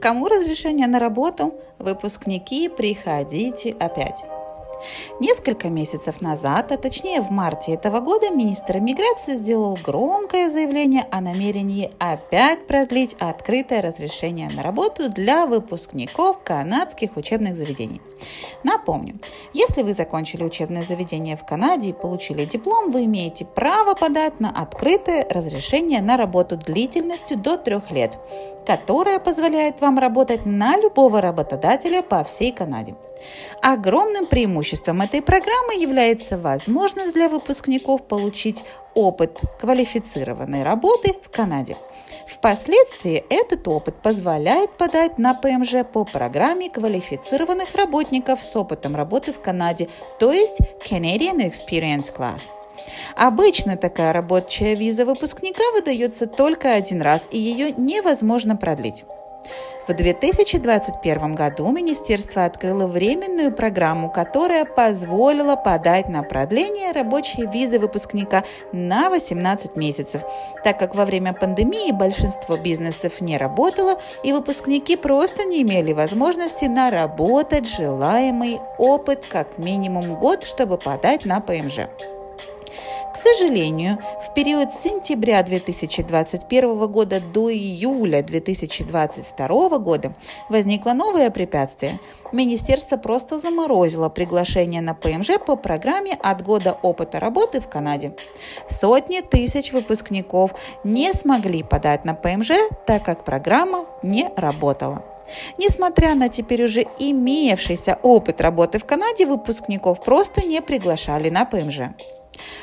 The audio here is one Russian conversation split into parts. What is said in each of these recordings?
Кому разрешение на работу? Выпускники, приходите опять. Несколько месяцев назад, а точнее в марте этого года, министр иммиграции сделал громкое заявление о намерении опять продлить открытое разрешение на работу для выпускников канадских учебных заведений. Напомню, если вы закончили учебное заведение в Канаде и получили диплом, вы имеете право подать на открытое разрешение на работу длительностью до трех лет, которое позволяет вам работать на любого работодателя по всей Канаде. Огромным преимуществом этой программы является возможность для выпускников получить опыт квалифицированной работы в Канаде. Впоследствии этот опыт позволяет подать на ПМЖ по программе квалифицированных работников с опытом работы в Канаде, то есть Canadian Experience Class. Обычно такая рабочая виза выпускника выдается только один раз, и ее невозможно продлить. В 2021 году министерство открыло временную программу, которая позволила подать на продление рабочей визы выпускника на 18 месяцев, так как во время пандемии большинство бизнесов не работало, и выпускники просто не имели возможности наработать желаемый опыт как минимум год, чтобы подать на ПМЖ. К сожалению, в период с сентября 2021 года до июля 2022 года возникло новое препятствие. Министерство просто заморозило приглашение на ПМЖ по программе от года опыта работы в Канаде. Сотни тысяч выпускников не смогли подать на ПМЖ, так как программа не работала. Несмотря на теперь уже имеющийся опыт работы в Канаде, выпускников просто не приглашали на ПМЖ.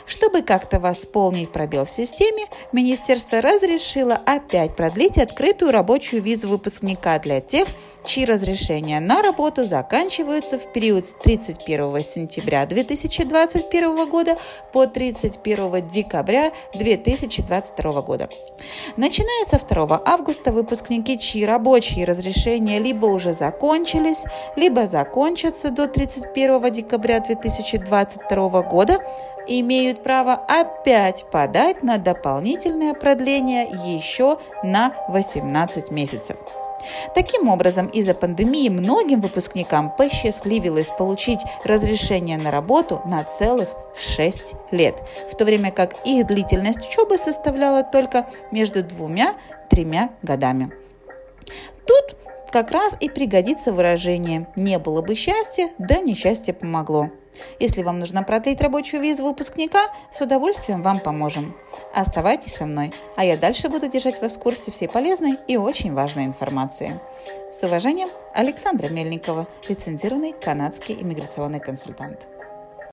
Чтобы как-то восполнить пробел в системе, министерство разрешило опять продлить открытую рабочую визу выпускника для тех, чьи разрешения на работу заканчиваются в период с 31 сентября 2021 года по 31 декабря 2022 года. Начиная со 2 августа выпускники, чьи рабочие разрешения либо уже закончились, либо закончатся до 31 декабря 2022 года, имеют право опять подать на дополнительное продление еще на 18 месяцев. Таким образом, из-за пандемии многим выпускникам посчастливилось получить разрешение на работу на целых 6 лет, в то время как их длительность учебы составляла только между двумя-тремя годами. Тут как раз и пригодится выражение «не было бы счастья, да несчастье помогло». Если вам нужно продлить рабочую визу выпускника, с удовольствием вам поможем. Оставайтесь со мной, а я дальше буду держать вас в курсе всей полезной и очень важной информации. С уважением, Александра Мельникова, лицензированный канадский иммиграционный консультант.